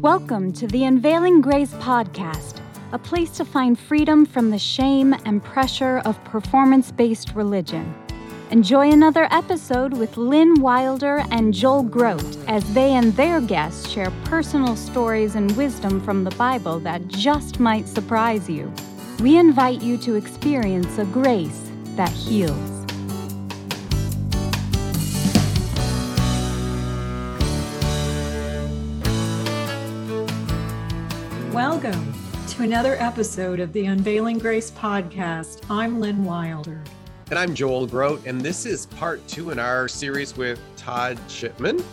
Welcome to the Unveiling Grace podcast, a place to find freedom from the shame and pressure of performance based religion. Enjoy another episode with Lynn Wilder and Joel Groat as they and their guests share personal stories and wisdom from the Bible that just might surprise you. We invite you to experience a grace that heals. Welcome to another episode of the Unveiling Grace podcast. I'm Lynn Wilder. And I'm Joel Groat, and this is part two in our series with Todd Shipman.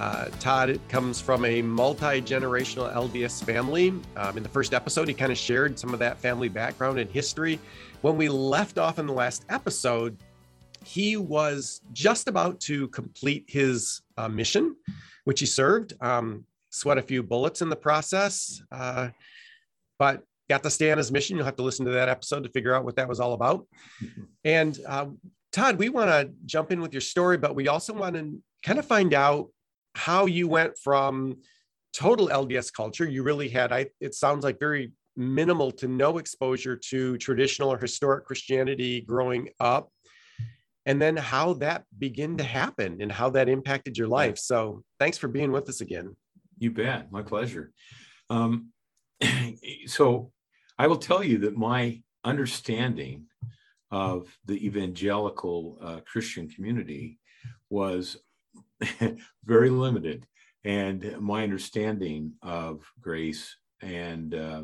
Uh, Todd comes from a multi generational LDS family. Um, in the first episode, he kind of shared some of that family background and history. When we left off in the last episode, he was just about to complete his uh, mission, which he served. Um, sweat a few bullets in the process, uh, but got to stay on his mission. You'll have to listen to that episode to figure out what that was all about. And uh, Todd, we want to jump in with your story, but we also want to kind of find out how you went from total LDS culture. You really had, I, it sounds like very minimal to no exposure to traditional or historic Christianity growing up. And then how that began to happen and how that impacted your life. So thanks for being with us again. You bet. My pleasure. Um, so I will tell you that my understanding of the evangelical uh, Christian community was very limited. And my understanding of grace and uh,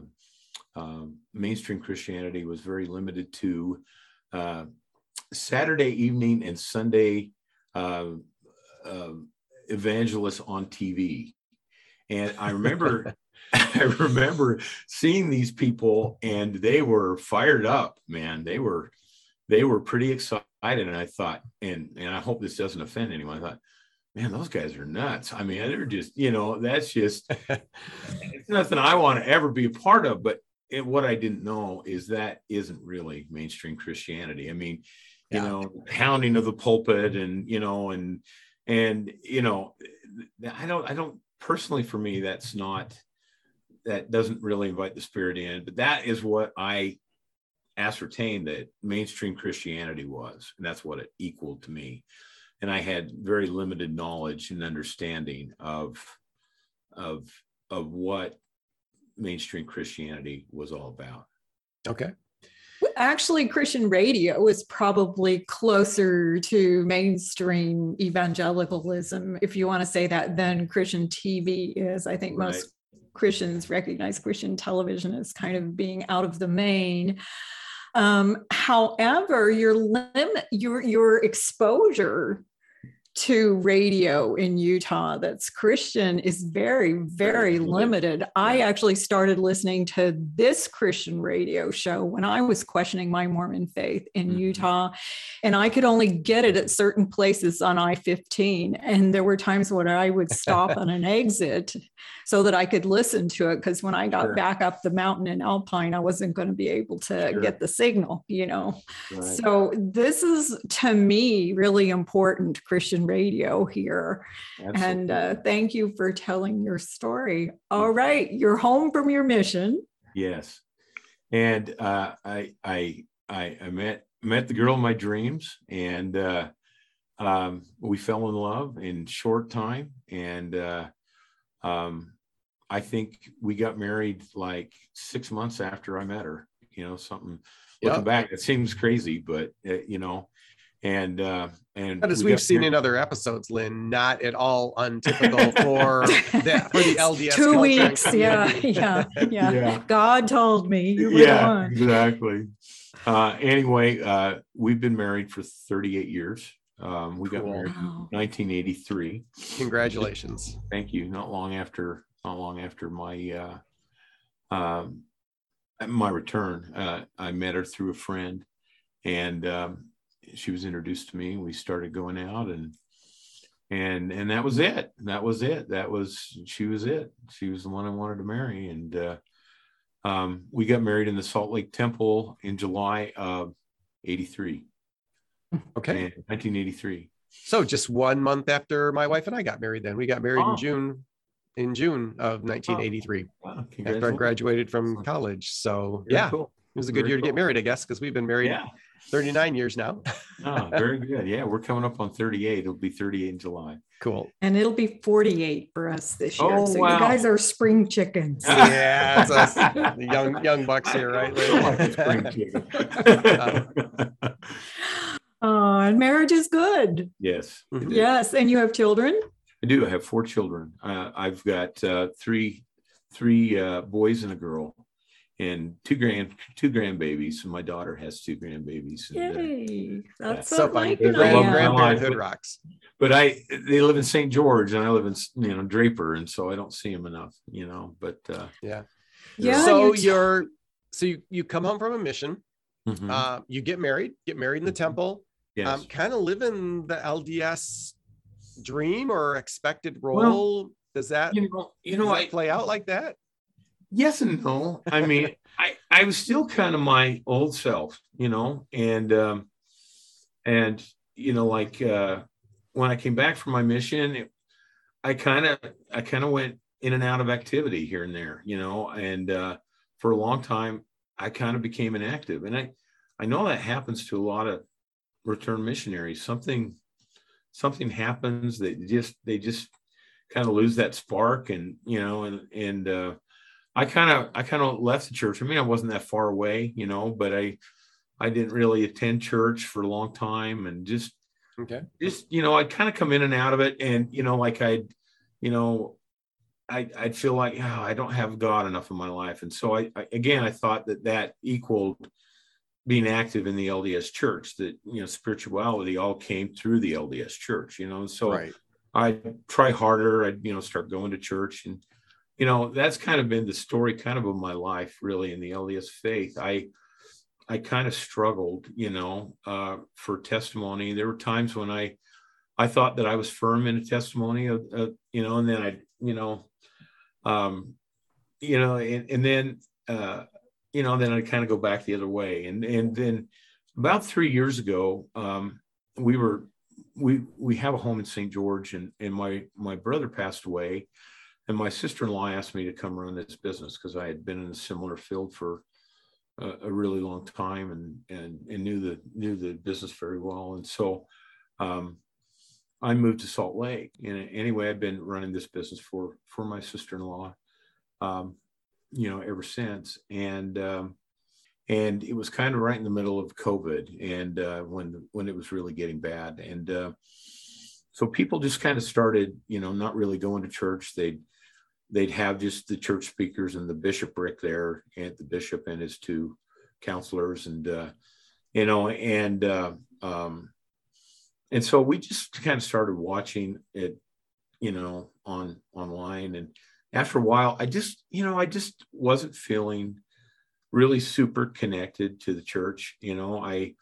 uh, mainstream Christianity was very limited to uh, Saturday evening and Sunday uh, um, evangelists on TV. And I remember, I remember seeing these people, and they were fired up, man. They were, they were pretty excited. And I thought, and and I hope this doesn't offend anyone. I thought, man, those guys are nuts. I mean, they're just, you know, that's just, it's nothing I want to ever be a part of. But it, what I didn't know is that isn't really mainstream Christianity. I mean, you yeah. know, pounding of the pulpit and, you know, and, and, you know, I don't, I don't personally for me, that's not, that doesn't really invite the spirit in, but that is what I ascertained that mainstream Christianity was, and that's what it equaled to me. And I had very limited knowledge and understanding of, of, of what mainstream Christianity was all about. Okay. Actually, Christian radio is probably closer to mainstream evangelicalism, if you want to say that, than Christian TV is. I think right. most Christians recognize Christian television as kind of being out of the main. Um, however, your limit, your your exposure to radio in Utah that's Christian is very, very limited. I actually started listening to this Christian radio show when I was questioning my Mormon faith in mm-hmm. Utah, and I could only get it at certain places on I 15. And there were times when I would stop on an exit so that I could listen to it because when I got sure. back up the mountain in Alpine, I wasn't going to be able to sure. get the signal, you know. Right. So, this is to me really important Christian radio here. Absolutely. And uh, thank you for telling your story. All right, you're home from your mission. Yes, and uh, I, I I I met met the girl of my dreams, and uh, um, we fell in love in short time, and uh, um, I think we got married like six months after I met her. You know, something looking back, it seems crazy, but uh, you know, and uh and but as we have seen in other episodes lynn not at all untypical for the for the lds two culture. weeks yeah, yeah, yeah. Yeah. God told me yeah exactly. Uh anyway uh we've been married for 38 years um we cool. got married wow. in 1983 congratulations thank you not long after not long after my uh um my return uh i met her through a friend and um she was introduced to me. We started going out and and and that was it. That was it. That was she was it. She was the one I wanted to marry. And uh, um, we got married in the Salt Lake Temple in July of '83. Okay, 1983. So just one month after my wife and I got married. Then we got married oh. in June in June of 1983 Wow, after I graduated from college. So Very yeah, cool. it was a good Very year to get married, I guess, because we've been married Yeah. 39 years now. Ah, very good. Yeah, we're coming up on 38. It'll be 38 in July. Cool. And it'll be 48 for us this year. Oh, so wow. you guys are spring chickens. Yeah, it's us, the young young bucks here, right? Like spring chicken. Oh, and marriage is good. yes, it is. Yes. And you have children? I do. I have four children. Uh, I've got uh, three three uh, boys and a girl, and two grand two grandbabies. So my daughter has two grandbabies. And, uh, Yay. That's so so fun. like, you know, Grand- Grand, yeah. grandparenthood rocks. but I they live in St. George, and I live in you know Draper, and so I don't see them enough. You know, but uh, Yeah. Yeah, so you're t- you're so you, you come home from a mission. mhm, Uh, you get married, get married in the Mhm. temple. Yes. Um, kind of living the LDS dream or expected Well, role. Does that you know, you know, I, play out like that? yes and no. I mean, I I was still kind of my old self, you know, and um, and you know, like uh, when I came back from my mission, it, I kind of I kind of went in and out of activity here and there, you know, and uh, for a long time I kind of became inactive, and I I know that happens to a lot of return missionaries. Something something happens that just they just kind of lose that spark, and you know, and and uh, I kind of I kind of left the church. I mean, I wasn't that far away, you know, but I I didn't really attend church for a long time, and just Okay. just you know I'd kind of come in and out of it, and you know, like I'd you know. I, I'd feel like oh, I don't have God enough in my life, and so I, I again I thought that that equaled being active in the LDS church. That you know spirituality all came through the LDS church, you know. So right. I'd try harder. I'd, you know, start going to church. And, you know, that's kind of been the story kind of of my life, really, in the LDS faith. I, I kind of struggled, you know, uh, for testimony. There were times when I, I thought that I was firm in a testimony of, uh, you know, and then I, you know, um, you know, and, and then, uh, you know, then I kind of go back the other way. And, and then about three years ago, um, we were we we have a home in St. George, and and my my brother passed away, and my sister in law asked me to come run this business because I had been in a similar field for a, a really long time, and and and knew the knew the business very well, and so. Um, I moved to Salt Lake, and anyway, I've been running this business for for my sister-in-law, um, you know, ever since. And um, and it was kind of right in the middle of COVID, and uh, when when it was really getting bad, and uh, so people just kind of started, you know, not really going to church. They'd they'd have just the church speakers and the bishopric there, and the bishop and his two counselors, and uh, you know, and uh, um, and so we just kind of started watching it, you know, on online, and after a while, I just, you know, I just wasn't feeling really super connected to the church you know i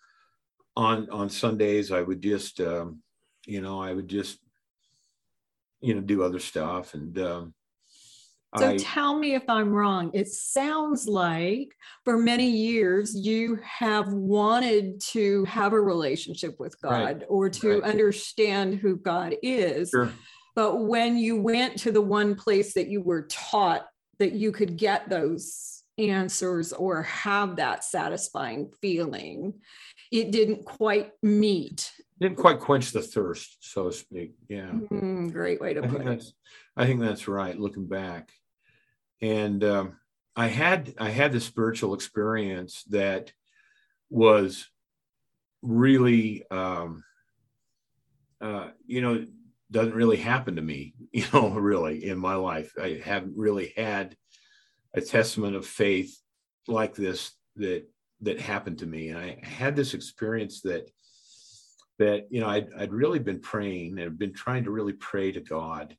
on on sundays i would just um you know i would just you know do other stuff and um So I, tell me if I'm wrong. It sounds like for many years you have wanted to have a relationship with God Right. or to Right. understand who God is. sure But when you went to the one place that you were taught that you could get those answers or have that satisfying feeling, it didn't quite meet. didn't quite quench the thirst so to speak yeah Mm, great way to I put it. I think that's right looking back. And um, I had I had this spiritual experience that was really um, uh, you know doesn't really happen to me you know really in my life. I haven't really had a testament of faith like this that that happened to me. And I had this experience that that you know I'd, I'd really been praying and been trying to really pray to god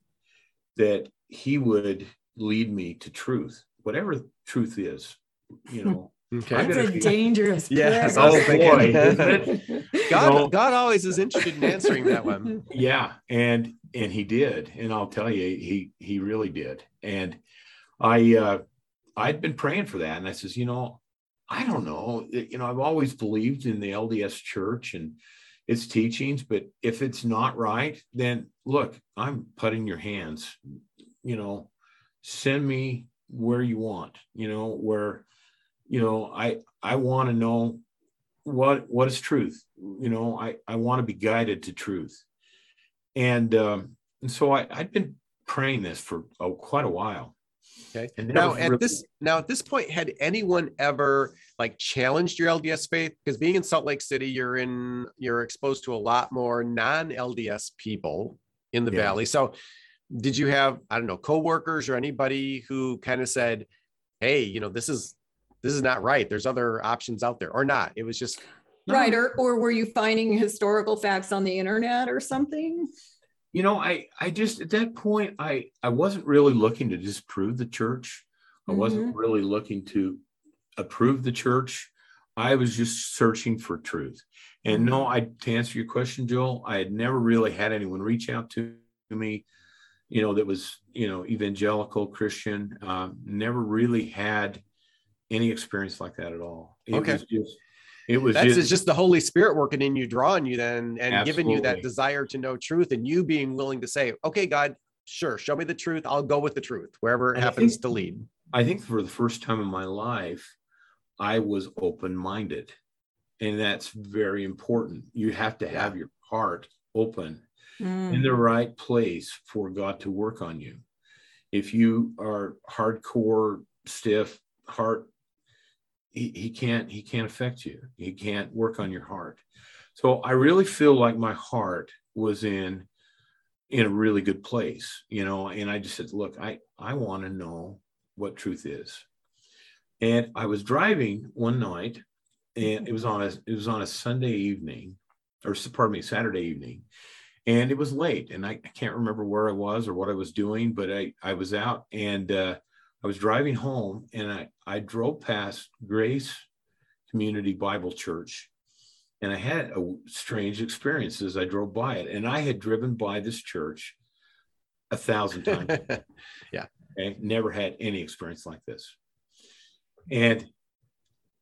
that he would lead me to truth whatever truth is you know. Okay. That's a dangerous Yes, prayer. Oh, oh boy, God. God always is interested in answering that one. yeah and and he did and i'll tell you he he really did and i uh i'd been praying for that and i says you know i don't know you know i've always believed in the lds church and its teachings but if it's not right then look i'm putting your hands you know, send me where you want, you know, where, you know, I I want to know what what is truth. You know, I I want to be guided to truth, and um, and so I I'd been praying this for oh, quite a while. Okay. And now at really... this now at this point, had anyone ever like challenged your LDS faith? Because being in Salt Lake City, you're in you're exposed to a lot more non-LDS people in the yeah. valley. So did you have, I don't know, coworkers or anybody who kind of said, Hey, you know, this is this is not right. There's other options out there, or not. It was just right. Or or were you finding historical facts on the internet or something? you know i i just at that point i i wasn't really looking to disprove the church i mm-hmm. wasn't really looking to approve the church i was just searching for truth and no i to answer your question joel i had never really had anyone reach out to me you know that was you know evangelical christian um, never really had any experience like that at all it okay. was just it was that's just, just, the Holy Spirit working in you, drawing you then and absolutely. giving you that desire to know truth and you being willing to say, okay, God, sure, show me the truth. I'll go with the truth wherever it happens think, to lead. I think for the first time in my life, I was open minded. And that's very important. You have to have your heart open mm. in the right place for God to work on you. If you are hardcore, stiff, heart he, he can't he can't affect you. He can't work on your heart. So i really feel like my heart was in in a really good place you know and i just said look i i want to know what truth is. And i was driving one night and it was on a it was on a sunday evening or pardon me saturday evening and it was late and I, I can't remember where i was or what i was doing but i i was out and uh I was driving home and I, I drove past Grace Community Bible Church and I had a strange experience as I drove by it. And I had driven by this church a thousand times. yeah. And never had any experience like this. And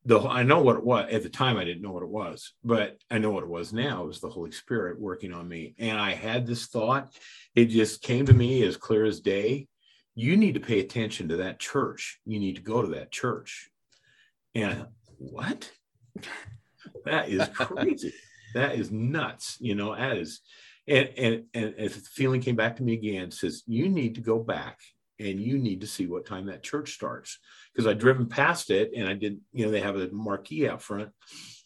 the I know what it was at the time. I didn't know what it was, but I know what it was now. It was the Holy Spirit working on me, and I had this thought. It just came to me as clear as day you need to pay attention to that church. You need to go to that church. And what? that is crazy. that is nuts. You know, that is, and, and, and if the feeling came back to me again, says, you need to go back and you need to see what time that church starts. Because I'd driven past it and I didn't, you know, they have a marquee out front.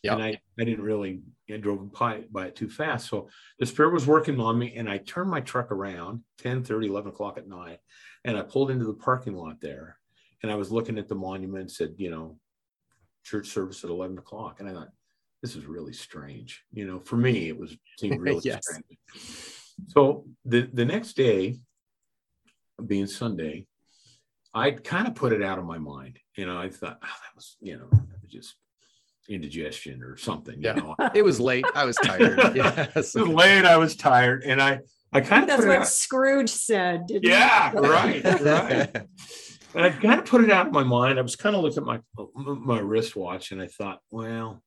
Yep. And I, I didn't really I drove by, by it too fast. So the spirit was working on me and I turned my truck around 10, 30, 11 o'clock at night and I pulled into the parking lot there and I was looking at the monument, said, you know, church service at 11 o'clock. And I thought, this is really strange. You know, for me, it was seemed really yes. strange. So the, the next day, being Sunday, I kind of put it out of my mind. You know, I thought, oh, that was, you know, just indigestion or something. Yeah. You know? it was late. I was tired. Yeah. it was late. I was tired. And I I kind of that's what Scrooge said. yeah, right, right. And I kind of put it out of my mind. I was kind of looking at my my wristwatch, and I thought, well,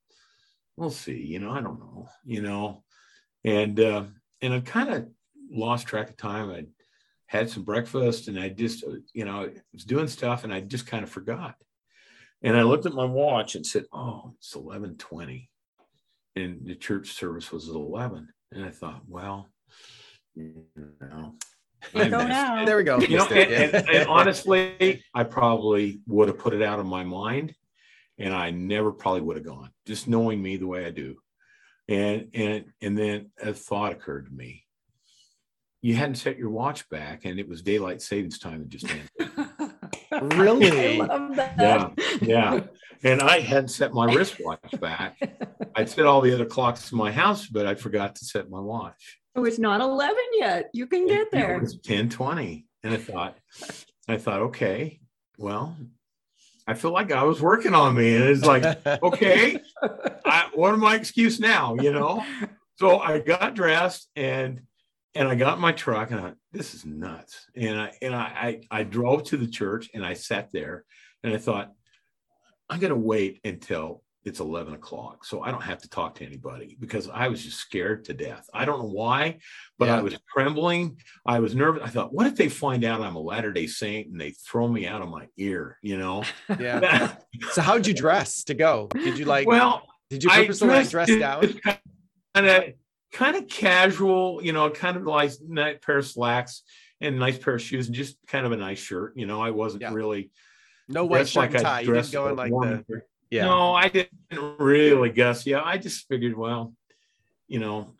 we'll see. You know, I don't know. You know, and uh, and I kind of lost track of time. I had some breakfast, and I just, you know, I was doing stuff, and I just kind of forgot. And I looked at my watch and said, "Oh, it's eleven twenty, and the church service was at eleven. And I thought, well, you know, There we go. You know, and, and, and honestly, I probably would have put it out of my mind, and I never probably would have gone. Just knowing me the way I do, and and and then a thought occurred to me. You hadn't set your watch back, and it was daylight savings time that just ended. really? Yeah, yeah. And I hadn't set my wristwatch back. I'd set all the other clocks in my house, but I forgot to set my watch. Oh, it's not 11 yet. You can get there. It was 10 20. And I thought, I thought, okay, well, I feel like I was working on me. And it's like, okay, I, what am my excuse now? You know? So I got dressed and and I got my truck and I this is nuts. And I and I, I I drove to the church and I sat there and I thought, I'm gonna wait until it's 11 o'clock. So I don't have to talk to anybody because I was just scared to death. I don't know why, but yeah. I was trembling. I was nervous. I thought, what if they find out I'm a Latter day Saint and they throw me out of my ear, you know? Yeah. so how'd you dress to go? Did you like, well, did you purposely dress down? Kind of, kind of casual, you know, kind of like nice pair of slacks and nice pair of shoes and just kind of a nice shirt. You know, I wasn't yeah. really no white shirt like and tie. You didn't go in like the yeah. No, I didn't really, Gus. Yeah, I just figured, well, you know,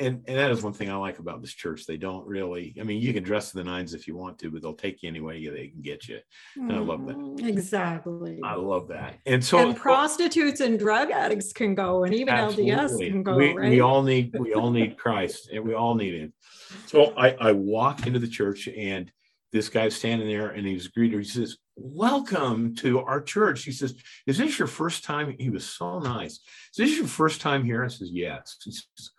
and and that is one thing I like about this church. They don't really. I mean, you can dress to the nines if you want to, but they'll take you anyway they can get you. And I love that. Mm, exactly. I love that. And so, and prostitutes and drug addicts can go, and even absolutely. LDS can go. We, right? we all need we all need Christ, and we all need Him. So I I walk into the church and this guy's standing there and he's greeted. He says, Welcome to our church. He says, Is this your first time? He was so nice. Is this your first time here? I says, Yes. He says,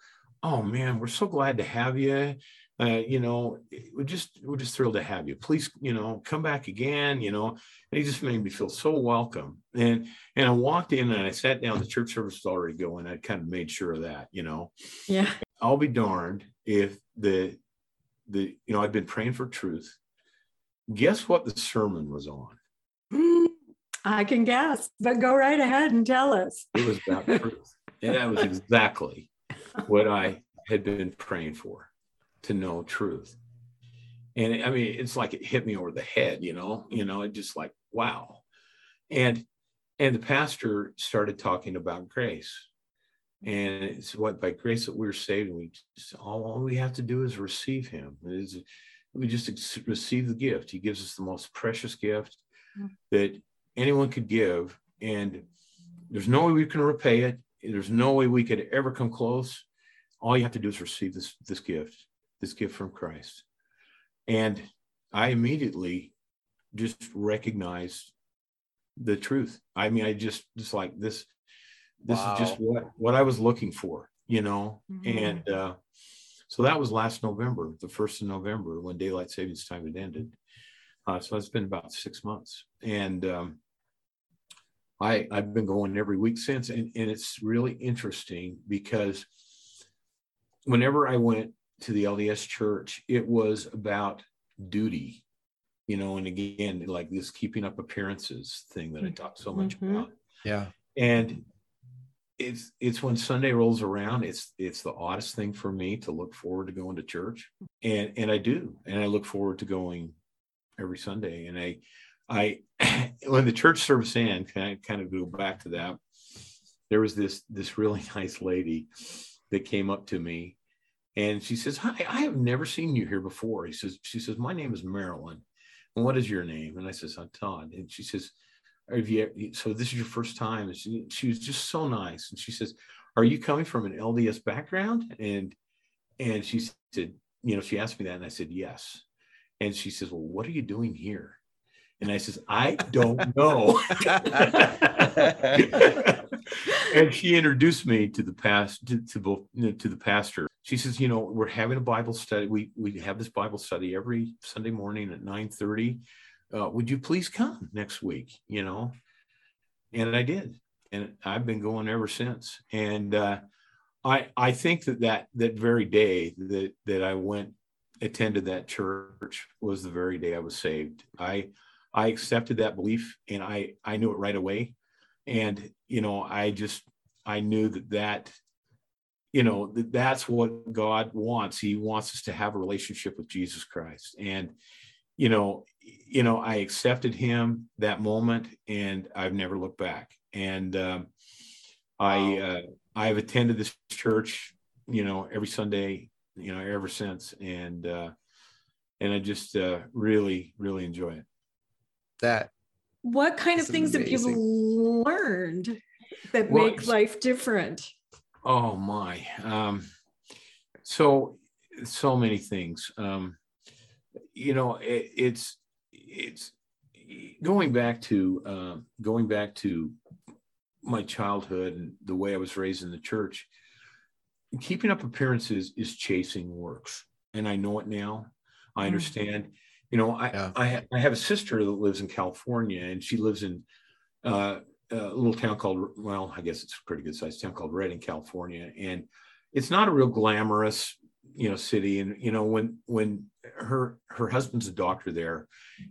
Oh man, we're so glad to have you. Uh, you know, we're just we're just thrilled to have you. Please, you know, come back again. You know, and he just made me feel so welcome. And and I walked in and I sat down. The church service was already going. I kind of made sure of that. You know, yeah. I'll be darned if the the you know I've been praying for truth Guess what the sermon was on? Mm, I can guess, but go right ahead and tell us. It was about truth. And that was exactly what I had been praying for to know truth. And I mean, it's like it hit me over the head, you know, you know, it just like, wow. And and the pastor started talking about grace. And it's what by grace that we're saved, and we just, all, all we have to do is receive him. Is we just receive the gift. He gives us the most precious gift mm. that anyone could give. And there's no way we can repay it. There's no way we could ever come close. All you have to do is receive this, this gift, this gift from Christ. And I immediately just recognized the truth. I mean, I just just like this, this wow. is just what what I was looking for, you know. Mm-hmm. And uh so that was last November, the first of November, when daylight savings time had ended. Uh, so it's been about six months, and um, I I've been going every week since, and, and it's really interesting because whenever I went to the LDS church, it was about duty, you know, and again, like this keeping up appearances thing that I talked so much mm-hmm. about. Yeah. And it's it's when Sunday rolls around, it's it's the oddest thing for me to look forward to going to church. And and I do. And I look forward to going every Sunday. And I I when the church service ended, I kind of go back to that? There was this this really nice lady that came up to me and she says, Hi, I have never seen you here before. He says, She says, My name is Marilyn. And what is your name? And I says, I'm Todd. And she says, have you, so this is your first time. And she, she was just so nice. And she says, are you coming from an LDS background? And, and she said, you know, she asked me that and I said, yes. And she says, well, what are you doing here? And I says, I don't know. and she introduced me to the past to, to both to the pastor. She says, you know, we're having a Bible study. We we have this Bible study every Sunday morning at 9 30 uh, would you please come next week? You know, and I did, and I've been going ever since. And uh, I I think that that that very day that that I went attended that church was the very day I was saved. I I accepted that belief, and I I knew it right away, and you know I just I knew that that you know that that's what God wants. He wants us to have a relationship with Jesus Christ, and you know you know, I accepted him that moment, and I've never looked back. And um, I uh, I've attended this church, you know, every Sunday, you know, ever since, and uh, and I just uh, really really enjoy it. That. What kind of things amazing. have you learned that well, make life different? Oh my. Um, so so many things. Um, you know, it, it's it's going back to uh, going back to my childhood and the way I was raised in the church. Keeping up appearances is chasing works, and I know it now. I mm. understand. Mm. You know, I, yeah. I I have a sister that lives in California, and she lives in uh, a little town called well, I guess it's a pretty good sized town called Redding, California, and it's not a real glamorous you know city. And you know when when her her husband's a doctor there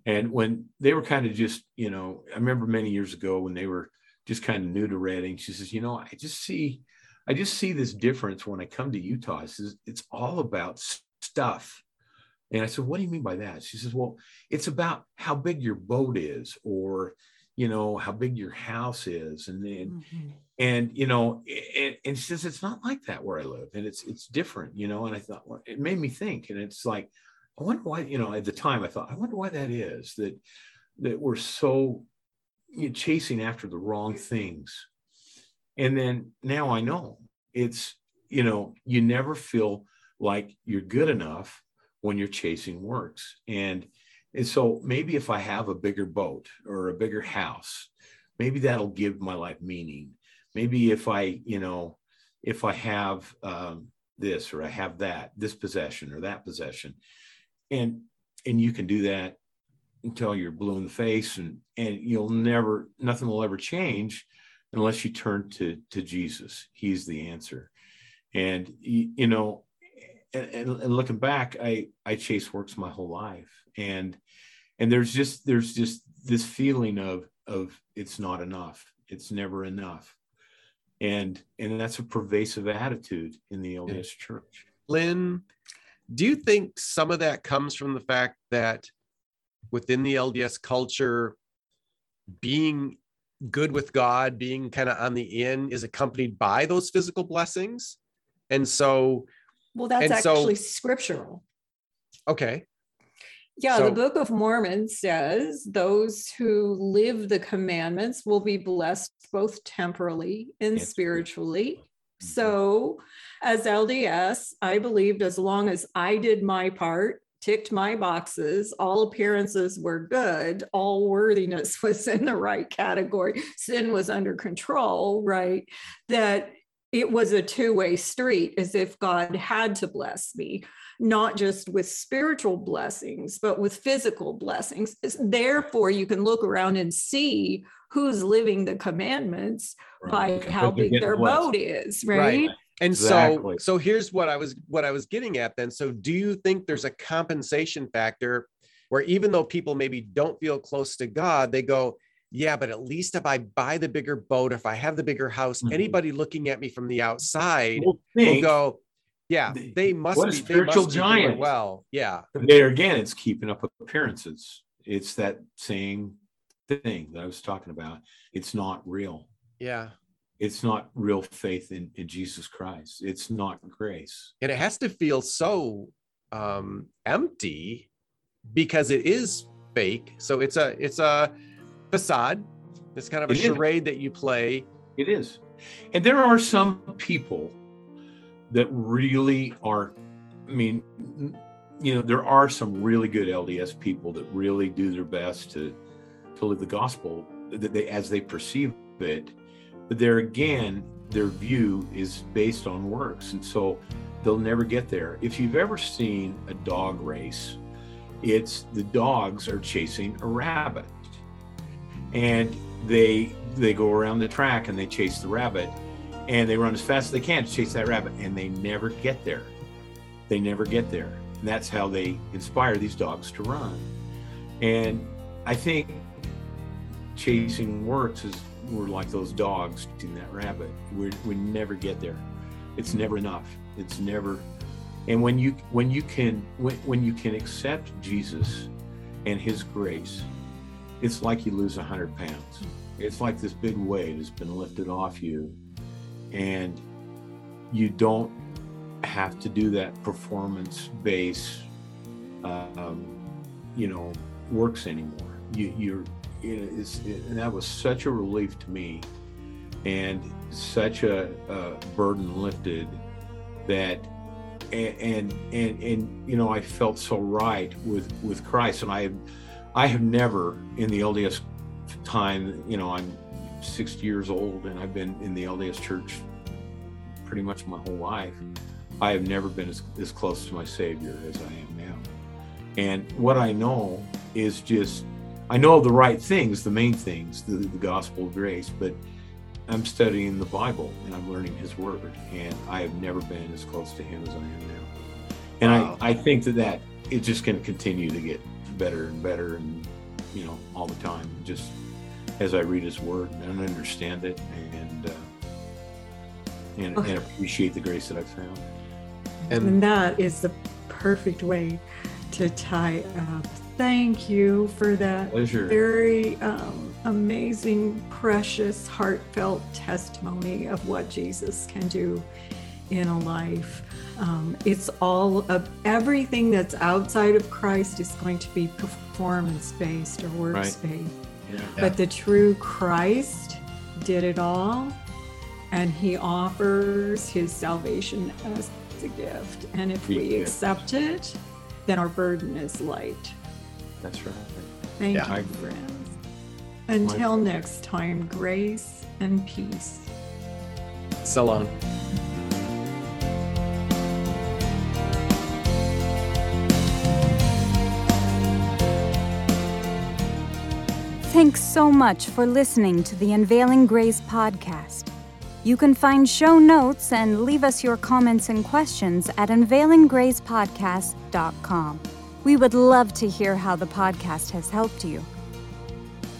and when they were kind of just you know i remember many years ago when they were just kind of new to redding she says you know i just see i just see this difference when i come to utah. It's all about stuff and i said what do you mean by that? She says well it's about how big your boat is or you know how big your house is. And then mm-hmm. and you know and, and she says it's not like that where i live and it's it's different you know and i thought well, it made me think and it's like i wonder why you know at the time i thought i wonder why that is that that we're so you know, chasing after the wrong things. And then now i know it's you know you never feel like you're good enough when you're chasing works and and so maybe if I have a bigger boat or a bigger house, maybe that'll give my life meaning. Maybe if I, you know, if I have um, this or I have that, this possession or that possession, and and you can do that until you're blue in the face, and and you'll never, nothing will ever change unless you turn to to Jesus. He's the answer, and you, you know, and, and, looking back, I I chase works my whole life, and and there's just there's just this feeling of of it's not enough, it's never enough, and and that's a pervasive attitude in the LDS church. Lynn, do you think some of that comes from the fact that within the LDS culture, being good with God, being kind of on the in, is accompanied by those physical blessings, and so well, that's actually so, scriptural. Okay. Yeah, so, the Book of Mormon says those who live the commandments will be blessed both temporally and spiritually. Mm-hmm. So, as LDS, I believed as long as I did my part, ticked my boxes, all appearances were good, all worthiness was in the right category, sin was under control, right? That it was a two way street as if God had to bless me, not just with spiritual blessings, but with physical blessings. Therefore, you can look around and see who's living the commandments right. by how big their blessed. boat is, right? right. And exactly. so so here's what I was what I was getting at then. So do you think there's a compensation factor where even though people maybe don't feel close to God, they go, yeah, but at least if I buy the bigger boat, if I have the bigger house, mm-hmm. anybody looking at me from the outside will, will go, yeah, they must what be spiritual giant. Well, yeah. There again, it's keeping up appearances. It's that same thing that I was talking about. It's not real. Yeah. It's not real faith in, in Jesus Christ. It's not grace. And it has to feel so um empty because it is fake. So it's a it's a facade. It's kind of a it charade is. that you play. It is. And there are some people that really are, I mean, you know, there are some really good LDS people that really do their best to to live the gospel that they as they perceive it. But there again, their view is based on works. And so they'll never get there. If you've ever seen a dog race, it's the dogs are chasing a rabbit and they they go around the track and they chase the rabbit. And they run as fast as they can to chase that rabbit and they never get there. They never get there. And that's how they inspire these dogs to run. And i think chasing works is we're like those dogs chasing that rabbit. We we never get there. It's never enough. It's never and when you when you can when, when you can accept jesus and his grace it's like you lose 100 pounds. It's like this big weight has been lifted off you, and you don't have to do that performance base, um, you know, works anymore. You, you're, it, it, and that was such a relief to me, and such a, a burden lifted that and, and and and you know I felt so right with with Christ, and I I have never in the LDS time, you know, I'm 60 years old and I've been in the LDS church pretty much my whole life. I have never been as, as close to my Savior as I am now. And what I know is just I know the right things, the main things, the, the gospel of grace, but I'm studying the Bible and I'm learning His Word, and I have never been as close to Him as I am now. And wow. I, I think that that it's just going to continue to get better and better, and you know, all the time, just as I read His Word and understand it, and uh, and, okay. and appreciate the grace that I've found. And, and that is the perfect way to tie up thank you for that Pleasure. very um, amazing, precious, heartfelt testimony of what Jesus can do in a life. Um, it's all of everything that's outside of Christ is going to be performance based or works based. Yeah. But the true Christ did it all, and He offers His salvation as a gift. And if we accept it, then our burden is light. That's right. Thank yeah. you, friends. Until next time, grace and peace. So long. Thanks so much for listening to the Unveiling Grace podcast. You can find show notes and leave us your comments and questions at unveilinggracepodcast.com. We would love to hear how the podcast has helped you.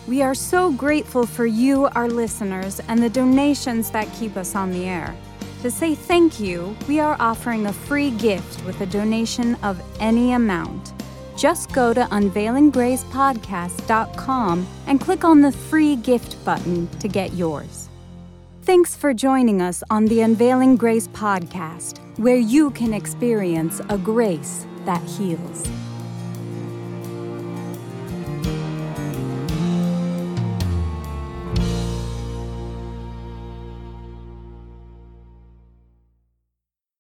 We are so grateful for you, our listeners, and the donations that keep us on the air. To say thank you, we are offering a free gift with a donation of any amount. Just go to unveilinggracepodcast.com and click on the free gift button to get yours. Thanks for joining us on the Unveiling Grace podcast, where you can experience a grace that heals.